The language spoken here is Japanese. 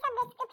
さんです。